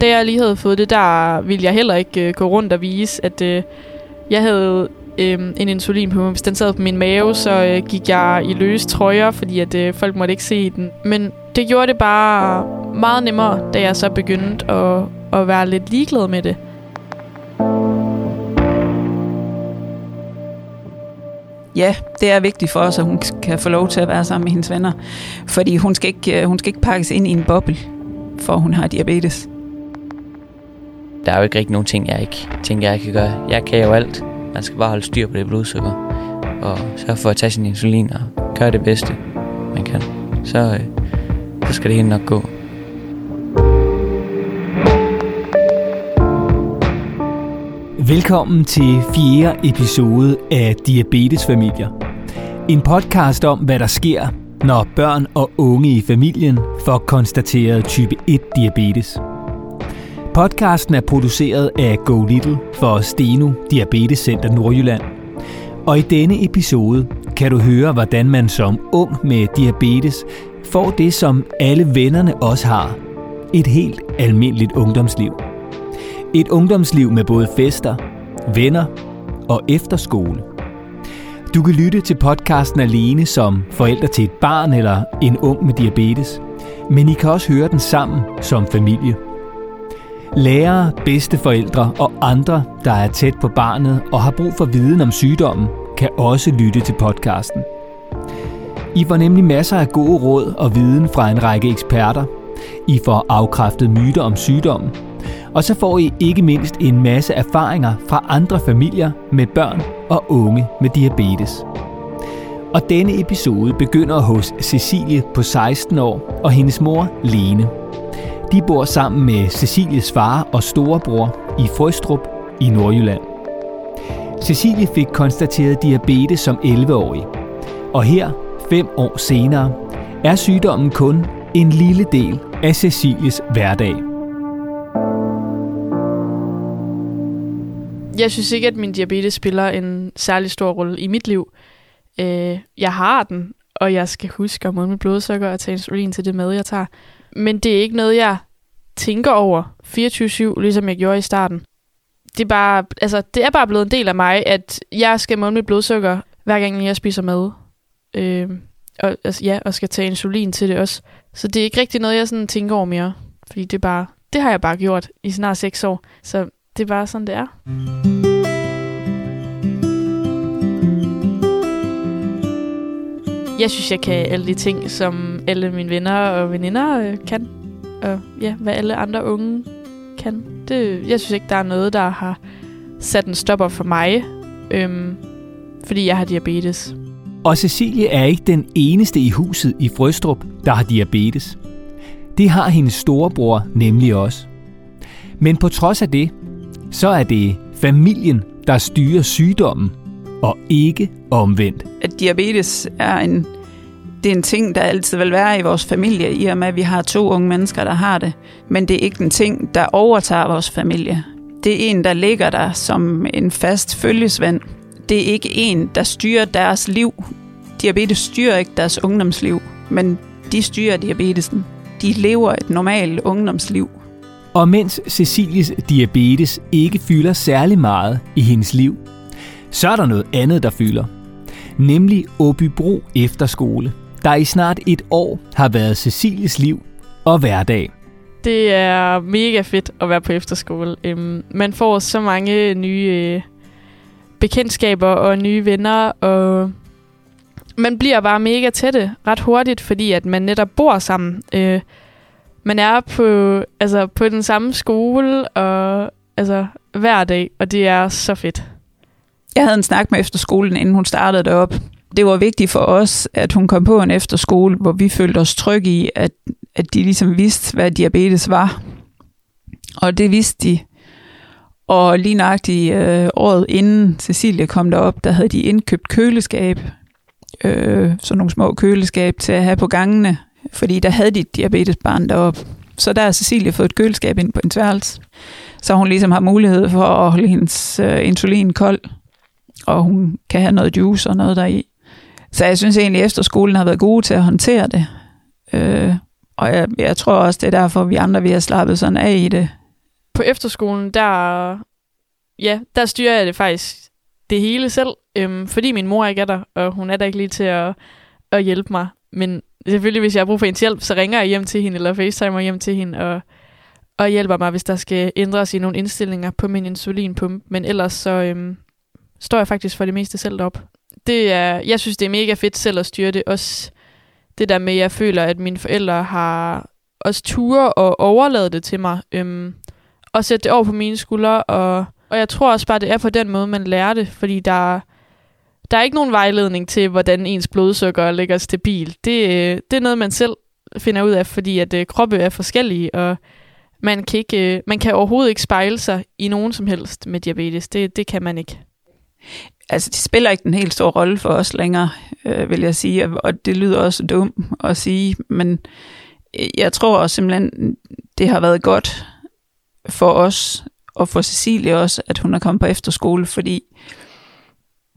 Da jeg lige havde fået det, der ville jeg heller ikke øh, gå rundt og vise, at øh, jeg havde øh, en insulin på. Hvis den sad på min mave, så øh, gik jeg i løse trøjer, fordi at øh, folk måtte ikke se den. Men det gjorde det bare meget nemmere, da jeg så begyndte at, at være lidt ligeglad med det. ja, det er vigtigt for os, at hun kan få lov til at være sammen med hendes venner. Fordi hun skal ikke, øh, hun skal ikke pakkes ind i en boble, for hun har diabetes. Der er jo ikke rigtig nogen ting, jeg ikke tænker, jeg kan gøre. Jeg kan jo alt. Man skal bare holde styr på det blodsukker. Og sørge for at tage sin insulin og gøre det bedste, man kan. Så, øh, så skal det hele nok gå. Velkommen til fjerde episode af Diabetesfamilier. En podcast om, hvad der sker, når børn og unge i familien får konstateret type 1 diabetes. Podcasten er produceret af Go Little for Steno Diabetes Center Nordjylland. Og i denne episode kan du høre, hvordan man som ung med diabetes får det, som alle vennerne også har. Et helt almindeligt ungdomsliv – et ungdomsliv med både fester, venner og efterskole. Du kan lytte til podcasten alene som forælder til et barn eller en ung med diabetes, men I kan også høre den sammen som familie. Lærere, bedsteforældre og andre, der er tæt på barnet og har brug for viden om sygdommen, kan også lytte til podcasten. I får nemlig masser af gode råd og viden fra en række eksperter. I får afkræftet myter om sygdommen og så får I ikke mindst en masse erfaringer fra andre familier med børn og unge med diabetes. Og denne episode begynder hos Cecilie på 16 år og hendes mor Lene. De bor sammen med Cecilies far og storebror i Frøstrup i Nordjylland. Cecilie fik konstateret diabetes som 11-årig. Og her, fem år senere, er sygdommen kun en lille del af Cecilies hverdag. Jeg synes ikke, at min diabetes spiller en særlig stor rolle i mit liv. Øh, jeg har den, og jeg skal huske at måle mit blodsukker og tage insulin til det mad, jeg tager. Men det er ikke noget, jeg tænker over 24-7, ligesom jeg gjorde i starten. Det er, bare, altså, det er bare blevet en del af mig, at jeg skal måle mit blodsukker, hver gang jeg spiser mad. Øh, og, altså, ja, og skal tage insulin til det også. Så det er ikke rigtig noget, jeg sådan tænker over mere. Fordi det er bare, det har jeg bare gjort i snart seks år. Så det er bare sådan, det er. Jeg synes, jeg kan alle de ting, som alle mine venner og veninder øh, kan. Og ja, hvad alle andre unge kan. Det, jeg synes ikke, der er noget, der har sat en stopper for mig, øhm, fordi jeg har diabetes. Og Cecilie er ikke den eneste i huset i Frøstrup, der har diabetes. Det har hendes storebror nemlig også. Men på trods af det, så er det familien, der styrer sygdommen, og ikke omvendt. At diabetes er en, det er en ting, der altid vil være i vores familie, i og med, at vi har to unge mennesker, der har det. Men det er ikke en ting, der overtager vores familie. Det er en, der ligger der som en fast følgesvend. Det er ikke en, der styrer deres liv. Diabetes styrer ikke deres ungdomsliv, men de styrer diabetesen. De lever et normalt ungdomsliv. Og mens Cecilies diabetes ikke fylder særlig meget i hendes liv, så er der noget andet, der fylder. Nemlig Åbybro Efterskole, der i snart et år har været Cecilies liv og hverdag. Det er mega fedt at være på efterskole. Øhm, man får så mange nye øh, bekendtskaber og nye venner, og man bliver bare mega tætte ret hurtigt, fordi at man netop bor sammen. Øh, man er på, altså, på den samme skole og altså, hver dag, og det er så fedt. Jeg havde en snak med efterskolen, inden hun startede derop. Det var vigtigt for os, at hun kom på en efterskole, hvor vi følte os trygge i, at, at de ligesom vidste, hvad diabetes var. Og det vidste de. Og lige nøjagtigt øh, året inden Cecilie kom derop, der havde de indkøbt køleskab. Øh, sådan nogle små køleskab til at have på gangene fordi der havde de et diabetesbarn derop. Så der har Cecilie fået et køleskab ind på en tværelse, så hun ligesom har mulighed for at holde hendes øh, insulin kold, og hun kan have noget juice og noget deri. Så jeg synes egentlig, at efterskolen har været gode til at håndtere det. Øh, og jeg, jeg tror også, det er derfor, vi andre vi har slappet sådan af i det. på efterskolen, der, ja, der styrer jeg det faktisk det hele selv, øhm, fordi min mor ikke er der, og hun er der ikke lige til at, at hjælpe mig. Men selvfølgelig, hvis jeg har brug for hendes hjælp, så ringer jeg hjem til hende, eller facetimer hjem til hende, og, og hjælper mig, hvis der skal ændres i nogle indstillinger på min insulinpumpe. Men ellers så øhm, står jeg faktisk for det meste selv op. Det er, jeg synes, det er mega fedt selv at styre det. Også det der med, at jeg føler, at mine forældre har også ture og overladet det til mig. Øhm, og sætte det over på mine skuldre. Og, og jeg tror også bare, det er på den måde, man lærer det. Fordi der, der er ikke nogen vejledning til, hvordan ens blodsukker ligger stabil. Det, øh, det er noget, man selv finder ud af, fordi at øh, kroppe er forskellige, og man kan, ikke, øh, man kan overhovedet ikke spejle sig i nogen som helst med diabetes. Det, det kan man ikke. Altså, det spiller ikke den helt store rolle for os længere, øh, vil jeg sige, og det lyder også dumt at sige, men øh, jeg tror også simpelthen, det har været godt for os, og for Cecilie også, at hun er kommet på efterskole, fordi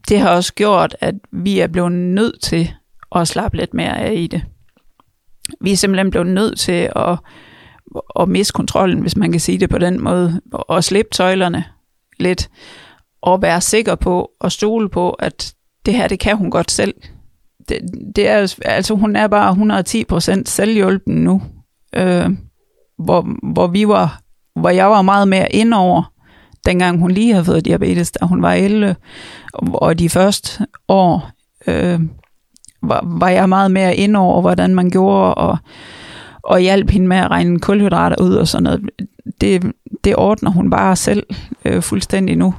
det har også gjort, at vi er blevet nødt til at slappe lidt mere af i det. Vi er simpelthen blevet nødt til at, at miste kontrollen, hvis man kan sige det på den måde, og slippe tøjlerne lidt, at være sikker på og stole på, at det her, det kan hun godt selv. Det, det er, altså hun er bare 110% selvhjulpen nu, øh, hvor, hvor vi var, hvor jeg var meget mere indover, dengang hun lige havde fået diabetes, da hun var 11, og de første år øh, var, var jeg meget mere ind over, hvordan man gjorde, og, og hjalp hende med at regne kulhydrater ud og sådan noget. Det, det ordner hun bare selv øh, fuldstændig nu.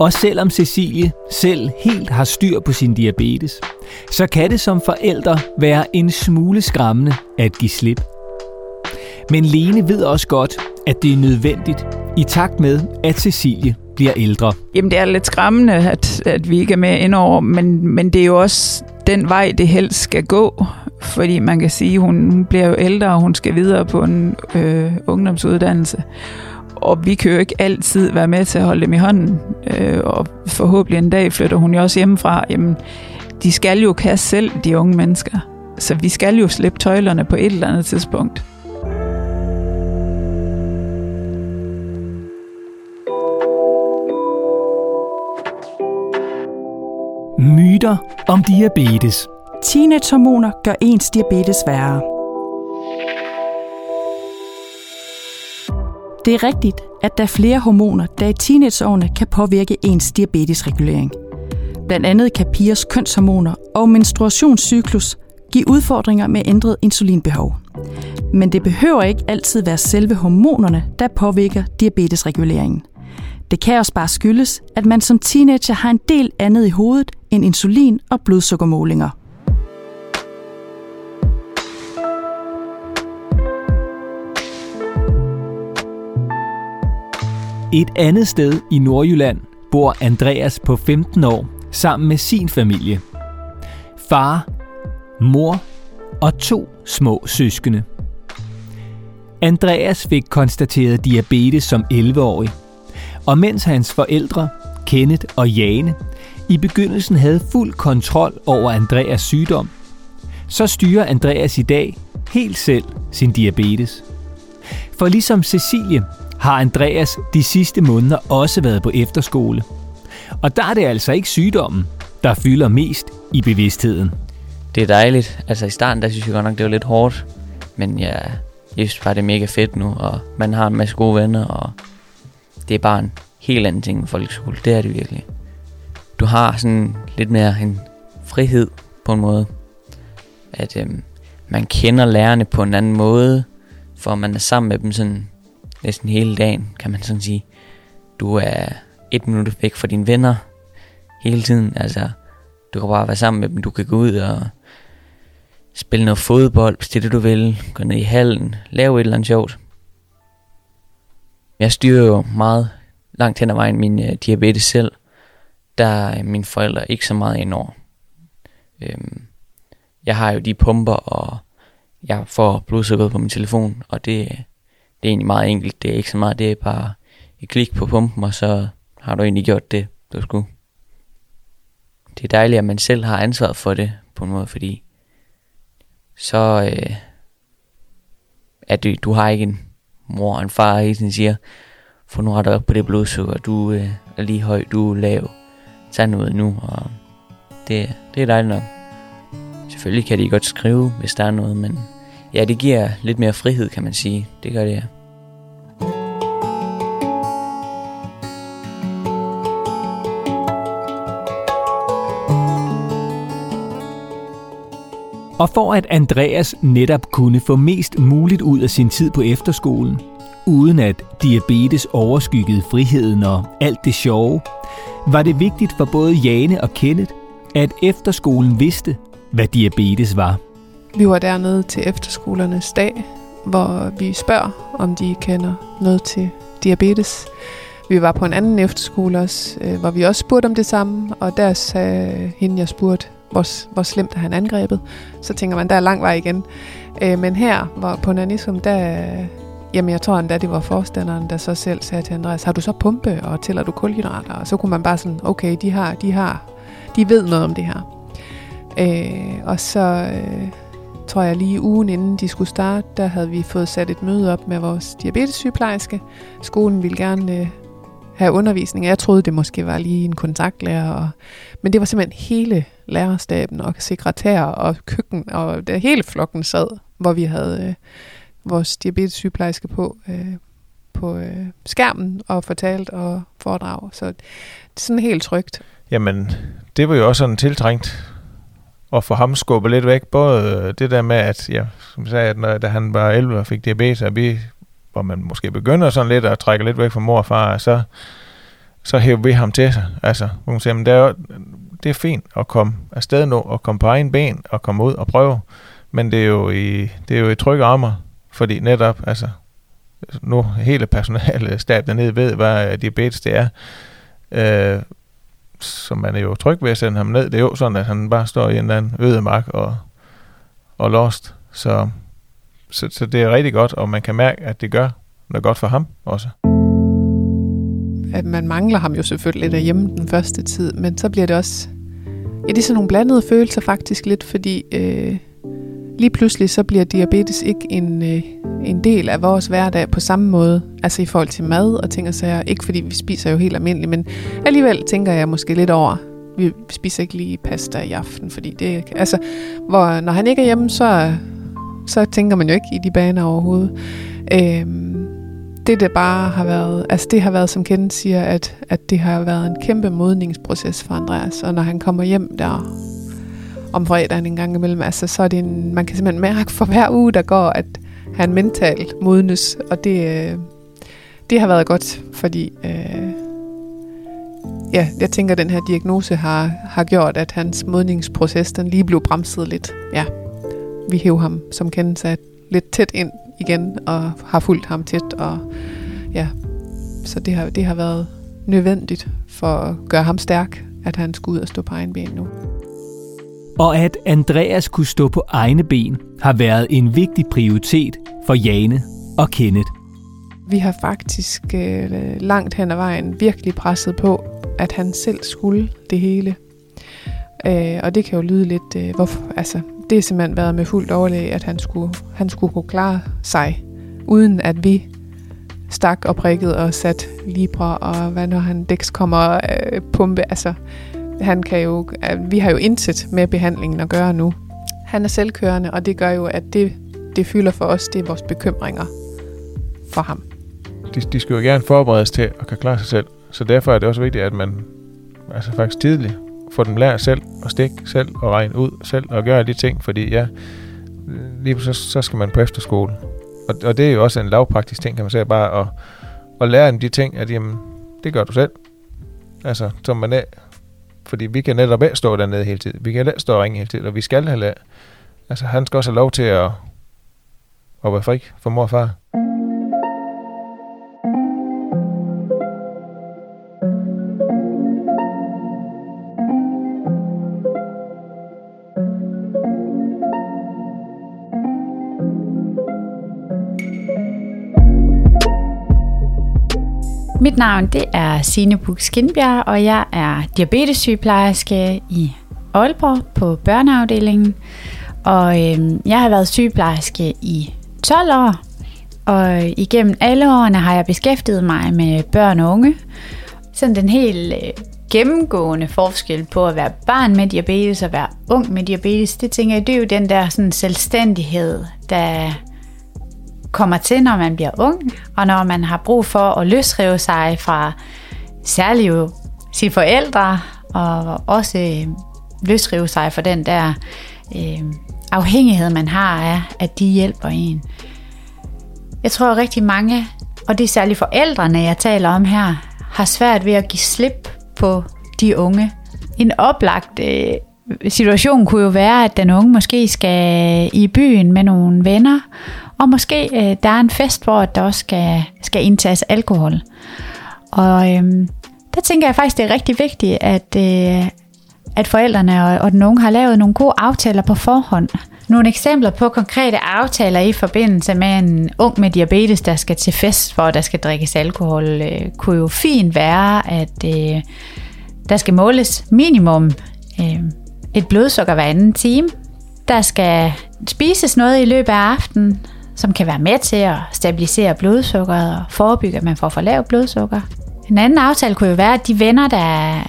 Og selvom Cecilie selv helt har styr på sin diabetes, så kan det som forældre være en smule skræmmende at give slip. Men Lene ved også godt, at det er nødvendigt i takt med, at Cecilie bliver ældre. Jamen det er lidt skræmmende, at, at vi ikke er med indover, men, men det er jo også den vej, det helst skal gå. Fordi man kan sige, at hun bliver jo ældre, og hun skal videre på en øh, ungdomsuddannelse. Og vi kan jo ikke altid være med til at holde dem i hånden. Øh, og forhåbentlig en dag flytter hun jo også hjemmefra. Jamen, de skal jo kaste selv, de unge mennesker. Så vi skal jo slippe tøjlerne på et eller andet tidspunkt. Myter om diabetes. Teenagehormoner gør ens diabetes værre. Det er rigtigt, at der er flere hormoner, der i teenageårene kan påvirke ens diabetesregulering. Blandt andet kan pigers kønshormoner og menstruationscyklus give udfordringer med ændret insulinbehov. Men det behøver ikke altid være selve hormonerne, der påvirker diabetesreguleringen. Det kan også bare skyldes, at man som teenager har en del andet i hovedet end insulin og blodsukkermålinger. Et andet sted i Nordjylland bor Andreas på 15 år sammen med sin familie. Far, mor og to små søskende. Andreas fik konstateret diabetes som 11-årig, og mens hans forældre, Kenneth og Jane, i begyndelsen havde fuld kontrol over Andreas sygdom, så styrer Andreas i dag helt selv sin diabetes. For ligesom Cecilie har Andreas de sidste måneder også været på efterskole. Og der er det altså ikke sygdommen, der fylder mest i bevidstheden. Det er dejligt. Altså i starten, der synes jeg godt nok, det var lidt hårdt. Men ja, jeg synes bare, det er mega fedt nu, og man har en masse gode venner, og det er bare en helt anden ting end folkeskole. Det er det virkelig. Du har sådan lidt mere en frihed på en måde. At øhm, man kender lærerne på en anden måde, for man er sammen med dem sådan næsten hele dagen, kan man sådan sige. Du er et minut væk fra dine venner hele tiden. Altså, du kan bare være sammen med dem. Du kan gå ud og spille noget fodbold, hvis det er det, du vil. Gå ned i hallen, lave et eller andet sjovt. Jeg styrer jo meget langt hen ad vejen min øh, diabetes selv. Der er mine forældre ikke så meget indover. Øhm, jeg har jo de pumper, og jeg får blodsukkeret på min telefon, og det, det er egentlig meget enkelt. Det er ikke så meget, det er bare et klik på pumpen, og så har du egentlig gjort det, du skulle. Det er dejligt, at man selv har ansvaret for det, på en måde, fordi så øh, at du, du har ikke en mor og en far hele tiden siger, få nu rettet op på det blodsukker, du øh, er lige høj, du er lav, tag noget nu, og det, det er dejligt nok. Selvfølgelig kan de godt skrive, hvis der er noget, men ja, det giver lidt mere frihed, kan man sige. Det gør det, ja. Og for at Andreas netop kunne få mest muligt ud af sin tid på efterskolen, uden at diabetes overskyggede friheden og alt det sjove, var det vigtigt for både Jane og Kenneth, at efterskolen vidste, hvad diabetes var. Vi var dernede til efterskolernes dag, hvor vi spørger, om de kender noget til diabetes. Vi var på en anden efterskole også, øh, hvor vi også spurgte om det samme, og der sagde hende, jeg spurgte, hvor, hvor slemt er han angrebet. Så tænker man, der er lang vej igen. Øh, men her hvor på Nanisum, der, jamen jeg tror endda, det var forstanderen, der så selv sagde til Andreas, har du så pumpe, og tæller du kulhydrater? Og så kunne man bare sådan, okay, de har, de har, de ved noget om det her. Øh, og så øh, tror jeg lige ugen inden de skulle starte, der havde vi fået sat et møde op med vores diabetessygeplejerske. Skolen ville gerne øh, have undervisning. Jeg troede, det måske var lige en kontaktlærer. Og, men det var simpelthen hele lærerstaben og sekretær og køkken, og det hele flokken sad, hvor vi havde øh, vores diabetessygeplejerske på, øh, på øh, skærmen og fortalt og foredrag. Så det er sådan helt trygt. Jamen, det var jo også sådan tiltrængt at få ham skubbet lidt væk. Både øh, det der med, at, ja, som jeg sagde, at når, da han var 11 og fik diabetes, og vi, hvor man måske begynder sådan lidt at trække lidt væk fra mor og far, så, så hæver vi ham til sig. Altså, hun siger, men det, er jo, det er fint at komme afsted nu, og komme på egen ben, og komme ud og prøve. Men det er jo i, det er jo i trygge rammer, fordi netop, altså, nu hele personalet, stab dernede ved, hvad diabetes det er. Øh, så man er jo tryg ved at sende ham ned. Det er jo sådan, at han bare står i en eller anden ødemark og, og lost. Så, så, så det er rigtig godt, og man kan mærke, at det gør noget godt for ham også. At man mangler ham jo selvfølgelig derhjemme den første tid, men så bliver det også... Ja, det er sådan nogle blandede følelser faktisk lidt, fordi øh, lige pludselig så bliver diabetes ikke en, øh, en del af vores hverdag på samme måde. Altså i forhold til mad og ting og sager. Ikke fordi vi spiser jo helt almindeligt, men alligevel tænker jeg måske lidt over, vi spiser ikke lige pasta i aften, fordi det altså, hvor når han ikke er hjemme, så, så tænker man jo ikke i de baner overhovedet. Øhm, det det bare har været, altså det har været, som Kenneth siger, at, at det har været en kæmpe modningsproces for Andreas, og når han kommer hjem der om fredagen en gang imellem, altså så er det en, man kan simpelthen mærke for hver uge, der går, at han mentalt modnes, og det, øh, det har været godt, fordi øh, ja, jeg tænker, at den her diagnose har, har gjort, at hans modningsproces, den lige blev bremset lidt. Ja, vi hæver ham, som kendelse lidt tæt ind igen, og har fulgt ham tæt, og ja, så det har, det har været nødvendigt for at gøre ham stærk, at han skulle ud og stå på egen ben nu. Og at Andreas kunne stå på egne ben, har været en vigtig prioritet for Jane og Kenneth. Vi har faktisk øh, langt hen ad vejen virkelig presset på, at han selv skulle det hele. Øh, og det kan jo lyde lidt, øh, hvorfor, altså, det har simpelthen været med fuldt overlæg, at han skulle, han skulle kunne klare sig, uden at vi stak og prikket og sat libre, og hvad når han dæks kommer øh, pumpe, altså han kan jo, vi har jo intet med behandlingen at gøre nu. Han er selvkørende, og det gør jo, at det, det fylder for os, det er vores bekymringer for ham. De, de skal jo gerne forberedes til at kan klare sig selv, så derfor er det også vigtigt, at man altså faktisk tidligt får dem lært selv at stikke selv og regne ud selv og gøre de ting, fordi ja, lige så, så skal man på efterskole. Og, og det er jo også en lavpraktisk ting, kan man sige, bare at, at lære dem de ting, at jamen, det gør du selv. Altså, som man er, fordi vi kan netop ikke stå dernede hele tiden. Vi kan ikke stå og ringe hele tiden, og vi skal have Altså, han skal også have lov til at, at være fri for mor og far. Mit navn det er Signe Buk Skindbjerg, og jeg er diabetessygeplejerske i Aalborg på børneafdelingen. Og øh, jeg har været sygeplejerske i 12 år, Og igennem alle årene har jeg beskæftiget mig med børn og unge. Sådan den helt øh, gennemgående forskel på at være barn med diabetes og være ung med diabetes, det tænker jeg, det er jo den der sådan selvstændighed, der kommer til, når man bliver ung, og når man har brug for at løsrive sig fra særligt jo sine forældre, og også øh, løsrive sig fra den der øh, afhængighed, man har af, at de hjælper en. Jeg tror at rigtig mange, og det er særligt forældrene, jeg taler om her, har svært ved at give slip på de unge. En oplagt øh, situation kunne jo være, at den unge måske skal i byen med nogle venner, og måske øh, der er en fest, hvor der også skal, skal indtages alkohol. Og øh, der tænker jeg faktisk, det er rigtig vigtigt, at, øh, at forældrene og, og den unge har lavet nogle gode aftaler på forhånd. Nogle eksempler på konkrete aftaler i forbindelse med en ung med diabetes, der skal til fest, hvor der skal drikkes alkohol, øh, kunne jo fint være, at øh, der skal måles minimum øh, et blodsukker hver anden time. Der skal spises noget i løbet af aftenen, som kan være med til at stabilisere blodsukkeret og forebygge, at man får for lavt blodsukker. En anden aftale kunne jo være, at de venner, der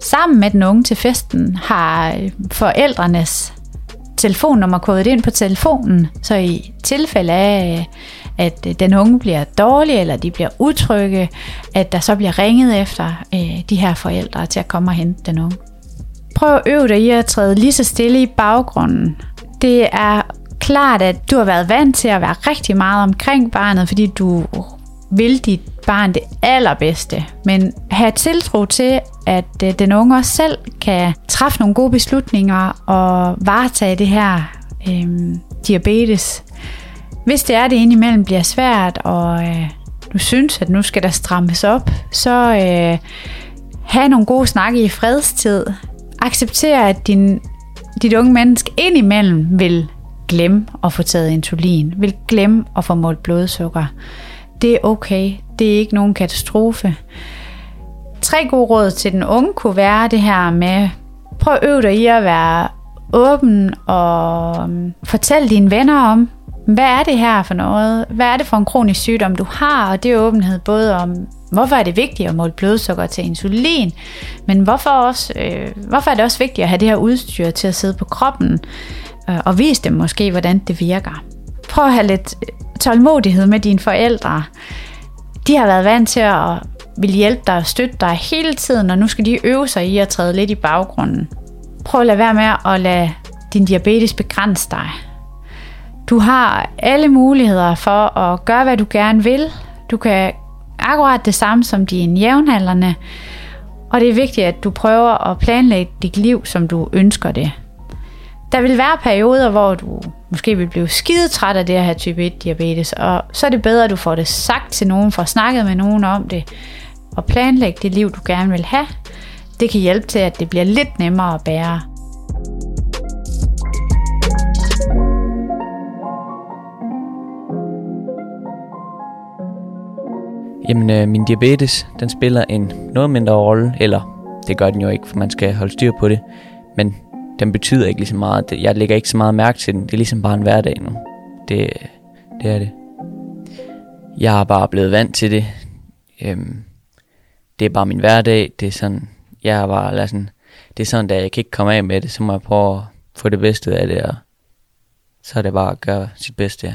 sammen med den unge til festen, har øh, forældrenes telefonnummer kodet ind på telefonen, så i tilfælde af, øh, at øh, den unge bliver dårlig, eller de bliver utrygge, at der så bliver ringet efter øh, de her forældre til at komme og hente den unge. Prøv at øve dig i at træde lige så stille i baggrunden. Det er klart, at du har været vant til at være rigtig meget omkring barnet, fordi du vil dit barn det allerbedste. Men have tiltro til, at øh, den unge også selv kan træffe nogle gode beslutninger og varetage det her øh, diabetes. Hvis det er, det indimellem bliver svært, og øh, du synes, at nu skal der strammes op, så øh, have nogle gode snakke i fredstid. Acceptere, at din, dit unge menneske indimellem vil glemme at få taget insulin, vil glemme at få målt blodsukker. Det er okay. Det er ikke nogen katastrofe. Tre gode råd til den unge kunne være det her med, prøv at øve dig i at være åben og øhm, fortæl dine venner om, hvad er det her for noget? Hvad er det for en kronisk sygdom, du har? Og det er åbenhed både om, hvorfor er det vigtigt at måle blodsukker til insulin, men hvorfor, også, øh, hvorfor er det også vigtigt at have det her udstyr til at sidde på kroppen, øh, og vise dem måske, hvordan det virker. Prøv at have lidt øh, tålmodighed med dine forældre. De har været vant til at vil hjælpe dig og støtte dig hele tiden, og nu skal de øve sig i at træde lidt i baggrunden. Prøv at lade være med at lade din diabetes begrænse dig. Du har alle muligheder for at gøre, hvad du gerne vil. Du kan akkurat det samme som dine jævnaldrende, og det er vigtigt, at du prøver at planlægge dit liv, som du ønsker det. Der vil være perioder, hvor du måske vil blive skide træt af det at have type 1 diabetes, og så er det bedre, at du får det sagt til nogen, får snakket med nogen om det, og planlægge det liv, du gerne vil have. Det kan hjælpe til, at det bliver lidt nemmere at bære. Jamen, øh, min diabetes, den spiller en noget mindre rolle, eller det gør den jo ikke, for man skal holde styr på det. Men den betyder ikke lige så meget. Jeg lægger ikke så meget mærke til den. Det er ligesom bare en hverdag nu. Det, det er det. Jeg er bare blevet vant til det. Øhm, det er bare min hverdag. Det er sådan, jeg er bare lad sådan, det er sådan, at jeg kan ikke komme af med det, så må jeg prøve at få det bedste af det, og så er det bare at gøre sit bedste, ja.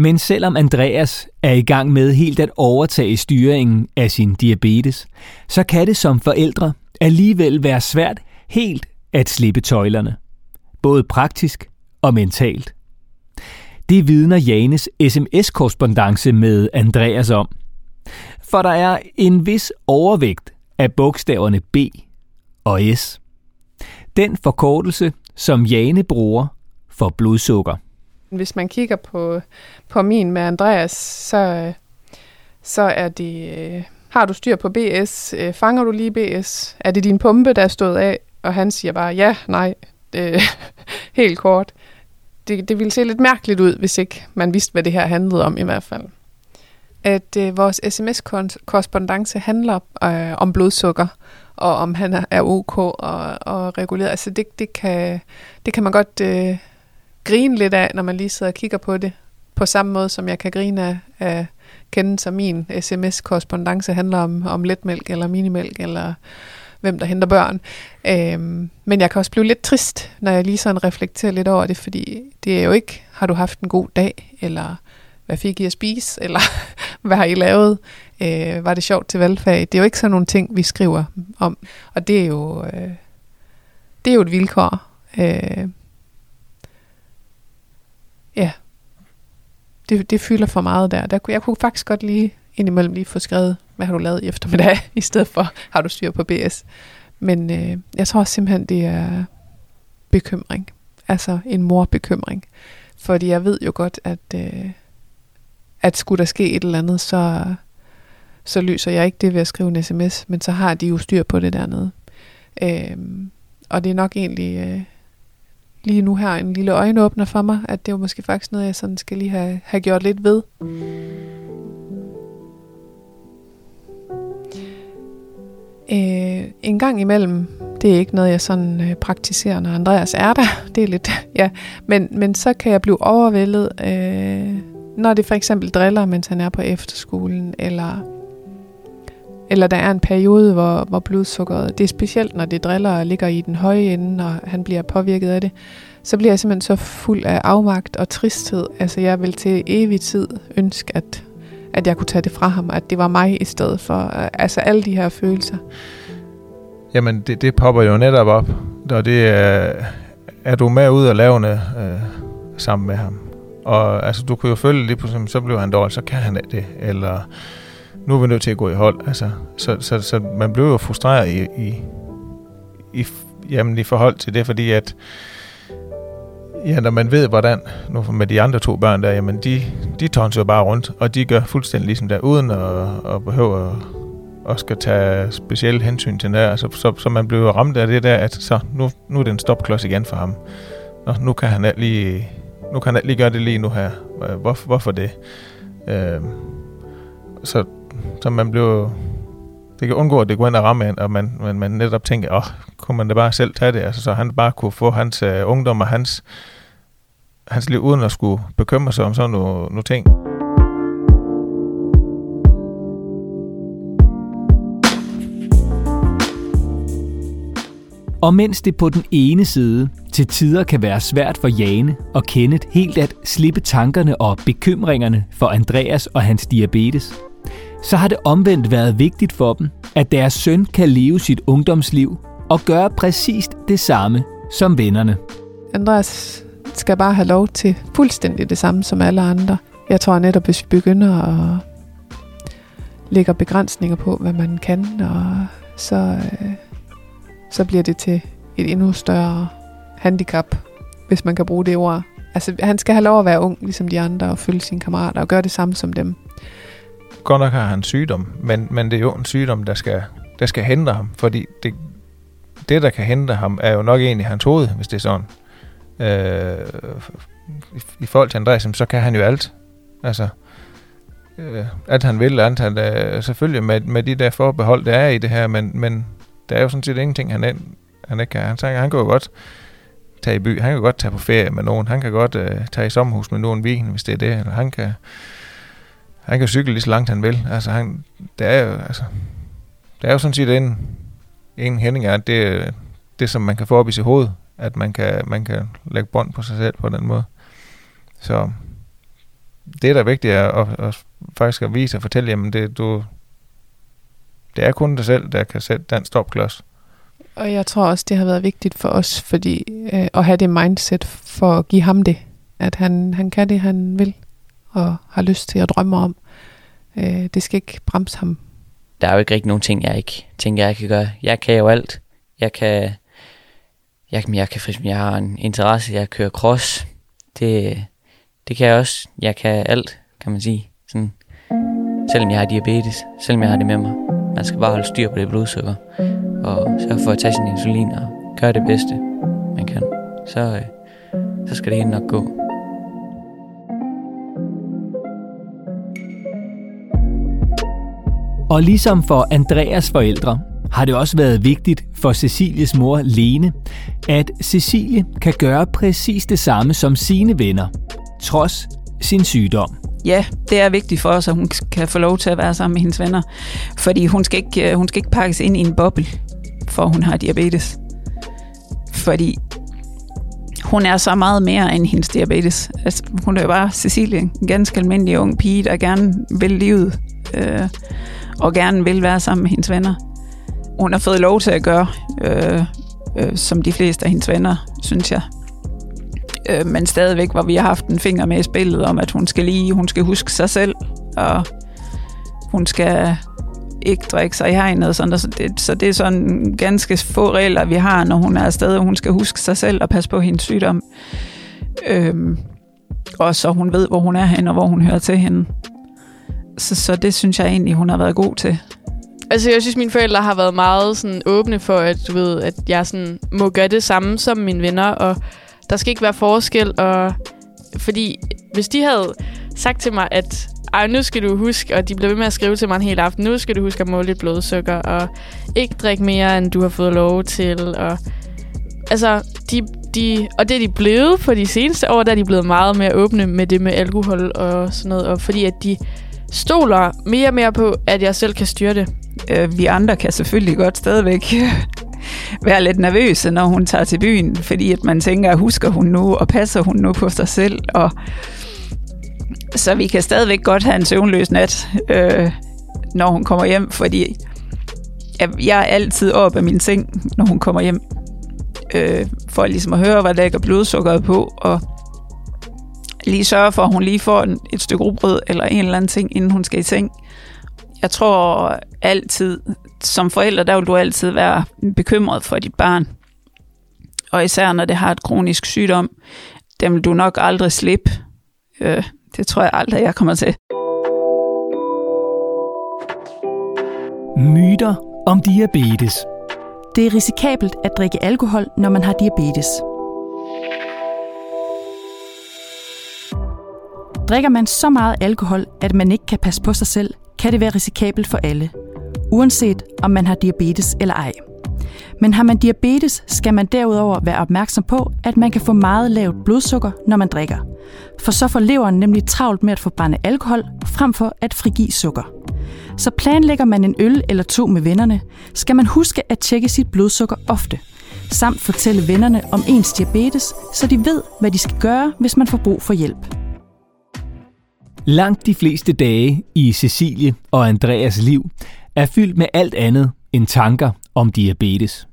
Men selvom Andreas er i gang med helt at overtage styringen af sin diabetes, så kan det som forældre alligevel være svært helt at slippe tøjlerne. Både praktisk og mentalt. Det vidner Janes sms-korrespondence med Andreas om. For der er en vis overvægt af bogstaverne B og S. Den forkortelse, som Jane bruger for blodsukker. Hvis man kigger på, på min med Andreas, så, så er det, øh, har du styr på BS? Øh, fanger du lige BS? Er det din pumpe, der er stået af? Og han siger bare, ja, nej, det, øh, helt kort. Det, det ville se lidt mærkeligt ud, hvis ikke man vidste, hvad det her handlede om i hvert fald. At øh, vores sms-korrespondence handler øh, om blodsukker, og om han er ok og, og reguleret. Altså det, det, kan, det kan man godt øh, grine lidt af, når man lige sidder og kigger på det på samme måde, som jeg kan grine af, af kende, som min sms-korrespondence handler om, om letmælk eller minimælk, eller hvem der henter børn. Øhm, men jeg kan også blive lidt trist, når jeg lige sådan reflekterer lidt over det, fordi det er jo ikke, har du haft en god dag, eller hvad fik I at spise, eller hvad har I lavet, øh, var det sjovt til valgfag. Det er jo ikke sådan nogle ting, vi skriver om, og det er jo, øh, det er jo et vilkår. Øh, ja, det, det fylder for meget der. der. Jeg kunne faktisk godt lige indimellem lige få skrevet, hvad har du lavet i eftermiddag, i stedet for, har du styr på BS. Men øh, jeg tror simpelthen, det er bekymring. Altså en morbekymring. Fordi jeg ved jo godt, at, øh, at skulle der ske et eller andet, så, så løser jeg ikke det ved at skrive en sms, men så har de jo styr på det dernede. Øh, og det er nok egentlig øh, lige nu her en lille øjenåbner for mig, at det er jo måske faktisk noget, jeg sådan skal lige have, have gjort lidt ved. Øh, en gang imellem, det er ikke noget, jeg sådan øh, praktiserer, når Andreas er der. Det er lidt, ja. Men, men så kan jeg blive overvældet, øh, når det for eksempel driller, mens han er på efterskolen, eller, eller der er en periode, hvor, hvor blodsukkeret, det er specielt, når det driller og ligger i den høje ende, og han bliver påvirket af det, så bliver jeg simpelthen så fuld af afmagt og tristhed. Altså jeg vil til evig tid ønske, at at jeg kunne tage det fra ham, at det var mig i stedet for, øh, altså alle de her følelser. Jamen, det, det popper jo netop op, og det er, er du med ud og lavende øh, sammen med ham. Og altså, du kan jo følge lige på, så bliver han dårlig, så kan han det, eller nu er vi nødt til at gå i hold. Altså, så, så, så man blev jo frustreret i, i, i, jamen, i forhold til det, fordi at Ja, når man ved, hvordan, nu med de andre to børn der, jamen de, de tonser bare rundt, og de gør fuldstændig ligesom der, uden at, at behøve at, at skal tage specielle hensyn til det. Altså, så, så man blev ramt af det der, at så nu, nu er det en stopklods igen for ham. Nå, nu kan han lige, nu kan han lige gøre det lige nu her. Hvor, hvorfor det? Øh, så, så man blev... det kan undgå, at det går ind og ramme en, og man, man, man netop tænker, åh, oh, kunne man da bare selv tage det, altså, så han bare kunne få hans uh, ungdom og hans, hans liv, uden at skulle bekymre sig om sådan nogle, nogle ting. Og mens det på den ene side til tider kan være svært for Jane og Kenneth helt at slippe tankerne og bekymringerne for Andreas og hans diabetes, så har det omvendt været vigtigt for dem, at deres søn kan leve sit ungdomsliv og gøre præcis det samme som vennerne. Andreas skal bare have lov til fuldstændig det samme som alle andre. Jeg tror netop, hvis vi begynder at lægge begrænsninger på, hvad man kan, og så, øh, så bliver det til et endnu større handicap, hvis man kan bruge det ord. Altså, han skal have lov at være ung, ligesom de andre, og følge sine kammerater, og gøre det samme som dem godt nok har han sygdom, men, men det er jo en sygdom, der skal, der skal hente ham, fordi det, det, der kan hente ham, er jo nok egentlig hans hoved, hvis det er sådan. Øh, i, I forhold til Andreas, så kan han jo alt. Altså, øh, alt han vil, alt han øh, selvfølgelig med, med de der forbehold, der er i det her, men, men der er jo sådan set ingenting, han, end, han ikke kan. Han, han, han kan jo godt tage i by, han kan godt tage på ferie med nogen, han kan godt øh, tage i sommerhus med nogen weekend, hvis det er det, eller han kan han kan cykle lige så langt han vil. Altså, han, det er jo, altså, det er jo sådan set en, en Henning er, det, det, som man kan få op i sit hoved, at man kan, man kan lægge bånd på sig selv på den måde. Så det, der er vigtigt, er at, at faktisk at vise og fortælle, jamen det, du, det er kun dig selv, der kan sætte den stopklods. Og jeg tror også, det har været vigtigt for os, fordi øh, at have det mindset for at give ham det, at han, han kan det, han vil og har lyst til at drømme om. Øh, det skal ikke bremse ham. Der er jo ikke rigtig nogen ting, jeg ikke tænker, jeg kan gøre. Jeg kan jo alt. Jeg kan, jeg, kan, jeg kan frisk, jeg har en interesse, jeg kører cross. Det, det kan jeg også. Jeg kan alt, kan man sige. Sådan, selvom jeg har diabetes, selvom jeg har det med mig. Man skal bare holde styr på det blodsukker, og sørge for at tage sin insulin og gøre det bedste, man kan. Så, øh, så skal det hele nok gå. Og ligesom for Andreas forældre, har det også været vigtigt for Cecilies mor Lene, at Cecilie kan gøre præcis det samme som sine venner, trods sin sygdom. Ja, det er vigtigt for os, at hun kan få lov til at være sammen med hendes venner. Fordi hun skal ikke, øh, hun skal ikke pakkes ind i en boble, for hun har diabetes. Fordi hun er så meget mere end hendes diabetes. Altså, hun er jo bare Cecilie, en ganske almindelig ung pige, der gerne vil livet, øh, og gerne vil være sammen med hendes venner. Hun har fået lov til at gøre, øh, øh, som de fleste af hendes venner, synes jeg. Øh, men stadigvæk, hvor vi har haft en finger med i spillet om, at hun skal lige, hun skal huske sig selv, og hun skal ikke drikke sig i hegnet. Sådan, så, det, så det er sådan ganske få regler, vi har, når hun er afsted, og hun skal huske sig selv og passe på hendes sygdom. Øhm, og så hun ved, hvor hun er henne, og hvor hun hører til hende. Så, så det synes jeg egentlig, hun har været god til. Altså, jeg synes, mine forældre har været meget sådan, åbne for, at, du ved, at jeg sådan, må gøre det samme som mine venner, og der skal ikke være forskel. Og, fordi hvis de havde sagt til mig, at ej, nu skal du huske, og de blev ved med at skrive til mig en hel aften, nu skal du huske at måle dit blodsukker, og ikke drikke mere, end du har fået lov til, og altså, de, de, og det er de blevet for de seneste år, der er de blevet meget mere åbne med det med alkohol og sådan noget, og fordi at de stoler mere og mere på, at jeg selv kan styre det. Øh, vi andre kan selvfølgelig godt stadigvæk være lidt nervøse, når hun tager til byen, fordi at man tænker, husker hun nu, og passer hun nu på sig selv, og så vi kan stadigvæk godt have en søvnløs nat, øh, når hun kommer hjem, fordi jeg, jeg er altid op af min seng, når hun kommer hjem, øh, for ligesom at høre, hvad der lægger blodsukkeret på, og lige sørge for, at hun lige får en, et stykke rugbrød eller en eller anden ting, inden hun skal i seng. Jeg tror altid, som forælder, der vil du altid være bekymret for dit barn. Og især når det har et kronisk sygdom, dem vil du nok aldrig slippe. Øh, det tror jeg aldrig, jeg kommer til. Myter om diabetes. Det er risikabelt at drikke alkohol, når man har diabetes. Drikker man så meget alkohol, at man ikke kan passe på sig selv, kan det være risikabelt for alle, uanset om man har diabetes eller ej. Men har man diabetes, skal man derudover være opmærksom på, at man kan få meget lavt blodsukker, når man drikker. For så får leveren nemlig travlt med at forbrænde alkohol, frem for at frigive sukker. Så planlægger man en øl eller to med vennerne, skal man huske at tjekke sit blodsukker ofte, samt fortælle vennerne om ens diabetes, så de ved, hvad de skal gøre, hvis man får brug for hjælp. Langt de fleste dage i Cecilie og Andreas liv er fyldt med alt andet end tanker om diabetes.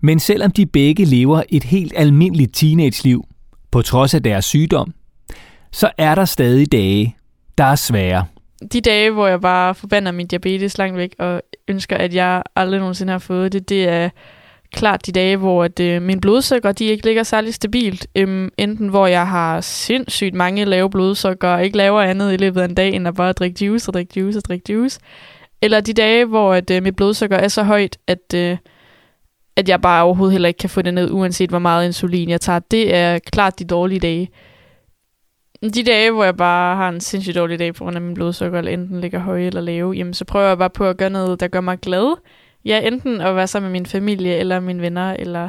Men selvom de begge lever et helt almindeligt teenage-liv, på trods af deres sygdom, så er der stadig dage, der er svære. De dage, hvor jeg bare forbander min diabetes langt væk, og ønsker, at jeg aldrig nogensinde har fået det, det er klart de dage, hvor at, øh, min blodsukker de ikke ligger særlig stabilt. Øhm, enten hvor jeg har sindssygt mange lave blodsukker, og ikke laver andet i løbet af en dag, end at bare drikke juice og drikke juice og drikke juice. Eller de dage, hvor at, øh, mit blodsukker er så højt, at, øh, at jeg bare overhovedet heller ikke kan få det ned, uanset hvor meget insulin jeg tager. Det er klart de dårlige dage. De dage, hvor jeg bare har en sindssygt dårlig dag på grund af min blodsukker, eller enten ligger høje eller lave, jamen så prøver jeg bare på at gøre noget, der gør mig glad. Ja, enten at være sammen med min familie, eller mine venner, eller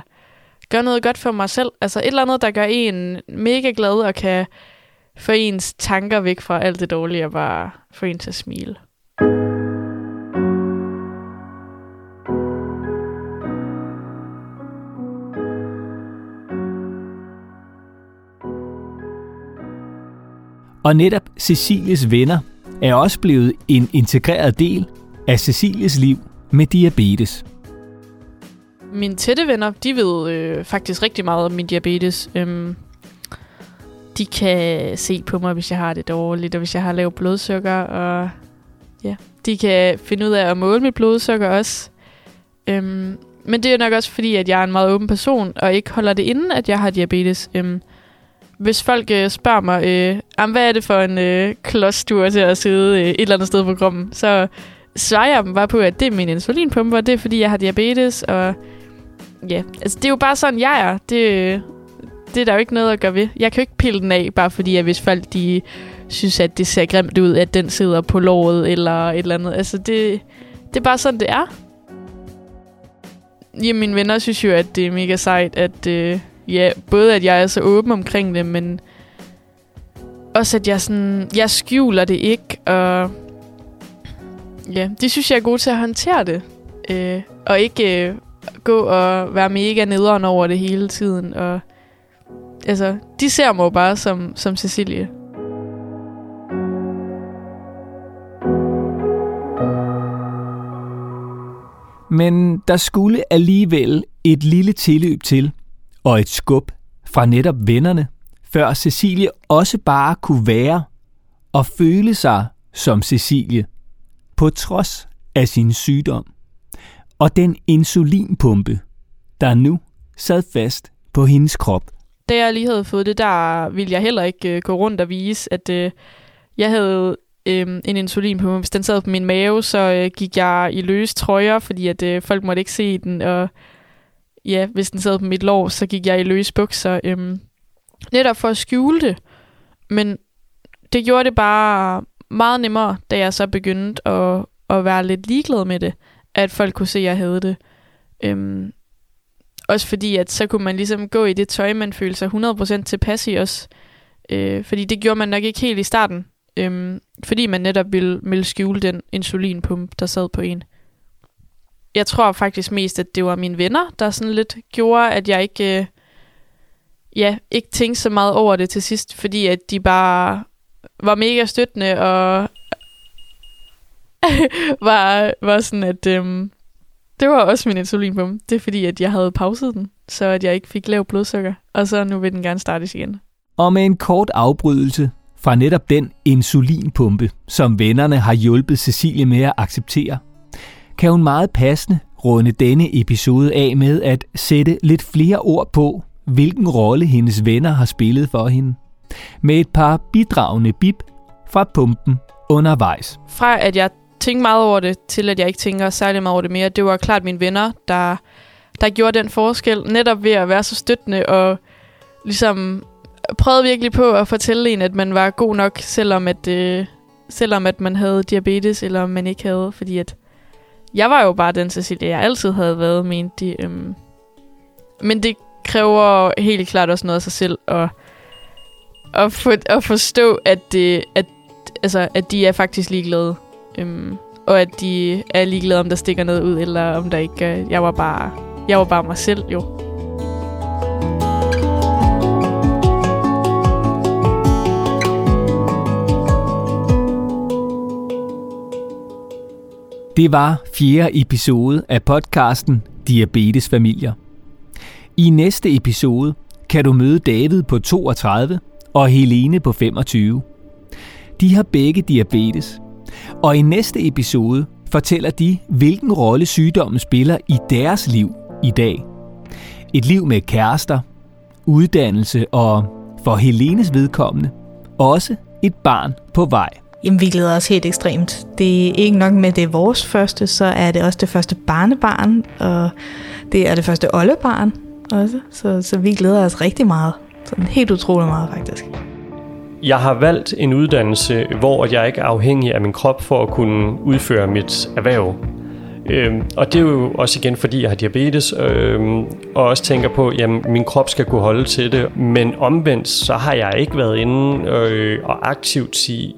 gøre noget godt for mig selv. Altså et eller andet, der gør en mega glad, og kan få ens tanker væk fra alt det dårlige, og bare få en til at smile. Og netop Cecilies venner er også blevet en integreret del af Cecilies liv med diabetes. Mine tætte venner, de ved øh, faktisk rigtig meget om min diabetes. Øhm, de kan se på mig, hvis jeg har det dårligt, og hvis jeg har lavt blodsukker, og ja, de kan finde ud af at måle mit blodsukker også. Øhm, men det er nok også fordi, at jeg er en meget åben person, og ikke holder det inde, at jeg har diabetes. Øhm, hvis folk øh, spørger mig, øh, hvad er det for en øh, klods, du er til at sidde øh, et eller andet sted på kroppen, så svarer jeg dem bare på, at det er min insulinpumpe, og det er fordi, jeg har diabetes, og ja, altså det er jo bare sådan, jeg er. Det, det er der jo ikke noget at gøre ved. Jeg kan jo ikke pille den af, bare fordi, at hvis folk de synes, at det ser grimt ud, at den sidder på låret eller et eller andet. Altså det, det er bare sådan, det er. Ja, mine venner synes jo, at det er mega sejt, at øh, ja, både at jeg er så åben omkring det, men også at jeg sådan, jeg skjuler det ikke, og ja, det synes jeg er gode til at håndtere det. Øh, og ikke øh, gå og være mega nederen over det hele tiden. Og, altså, de ser mig jo bare som, som Cecilie. Men der skulle alligevel et lille tilløb til, og et skub fra netop vennerne, før Cecilie også bare kunne være og føle sig som Cecilie, på trods af sin sygdom. Og den insulinpumpe, der nu sad fast på hendes krop. Da jeg lige havde fået det, der ville jeg heller ikke øh, gå rundt og vise, at øh, jeg havde øh, en insulinpumpe. Hvis den sad på min mave, så øh, gik jeg i løse trøjer, fordi at øh, folk måtte ikke se den. Og ja, hvis den sad på mit lår, så gik jeg i løse bukser. Øh, netop for at skjule det. Men det gjorde det bare meget nemmere, da jeg så begyndte at, at være lidt ligeglad med det, at folk kunne se, at jeg havde det. Øhm, også fordi, at så kunne man ligesom gå i det tøj, man følte sig 100% tilpas i også. Øh, fordi det gjorde man nok ikke helt i starten. Øhm, fordi man netop ville, ville skjule den insulinpump, der sad på en. Jeg tror faktisk mest, at det var mine venner, der sådan lidt gjorde, at jeg ikke, øh, ja, ikke tænkte så meget over det til sidst, fordi at de bare var mega støttende og var, var sådan, at øhm, det var også min insulinpumpe. Det er fordi, at jeg havde pauset den, så at jeg ikke fik lav blodsukker. Og så nu vil den gerne startes igen. Og med en kort afbrydelse fra netop den insulinpumpe, som vennerne har hjulpet Cecilie med at acceptere, kan hun meget passende runde denne episode af med at sætte lidt flere ord på, hvilken rolle hendes venner har spillet for hende. Med et par bidragende bip fra pumpen undervejs. Fra at jeg tænkte meget over det, til at jeg ikke tænker særlig meget over det mere, det var klart mine venner, der, der gjorde den forskel, netop ved at være så støttende og ligesom prøvede virkelig på at fortælle en, at man var god nok, selvom at, øh, selvom at man havde diabetes, eller man ikke havde, fordi at jeg var jo bare den Cecilia, jeg altid havde været, mente de. Øhm. Men det kræver helt klart også noget af sig selv, og at, for, at forstå, at, det, at, altså, at de er faktisk ligeglade. Øhm, og at de er ligeglade, om der stikker noget ud, eller om der ikke gør. Jeg var bare, jeg var bare mig selv, jo. Det var fjerde episode af podcasten Diabetesfamilier. I næste episode kan du møde David på 32 og Helene på 25. De har begge diabetes, og i næste episode fortæller de, hvilken rolle sygdommen spiller i deres liv i dag. Et liv med kærester, uddannelse og, for Helenes vedkommende, også et barn på vej. Jamen, vi glæder os helt ekstremt. Det er ikke nok med, at det er vores første, så er det også det første barnebarn, og det er det første oldebarn også. Så, så vi glæder os rigtig meget. Sådan helt utrolig meget, faktisk. Jeg har valgt en uddannelse, hvor jeg ikke er afhængig af min krop for at kunne udføre mit erhverv. Øhm, og det er jo også igen, fordi jeg har diabetes, øhm, og også tænker på, at min krop skal kunne holde til det. Men omvendt, så har jeg ikke været inde øh, og aktivt sige,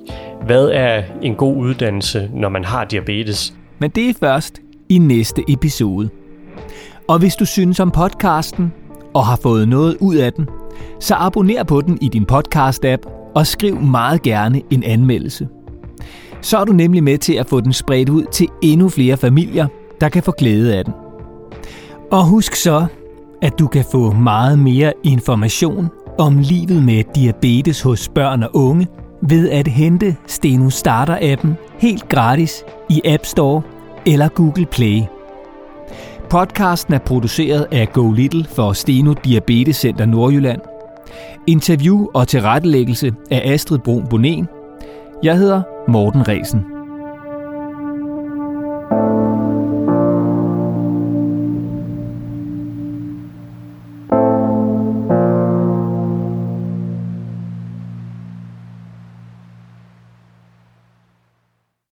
hvad er en god uddannelse, når man har diabetes. Men det er først i næste episode. Og hvis du synes om podcasten og har fået noget ud af den, så abonner på den i din podcast-app og skriv meget gerne en anmeldelse. Så er du nemlig med til at få den spredt ud til endnu flere familier, der kan få glæde af den. Og husk så, at du kan få meget mere information om livet med diabetes hos børn og unge ved at hente Steno Starter-appen helt gratis i App Store eller Google Play. Podcasten er produceret af Go Little for Steno Diabetes Center Nordjylland. Interview og tilrettelæggelse af Astrid Brun Bonen. Jeg hedder Morten Resen.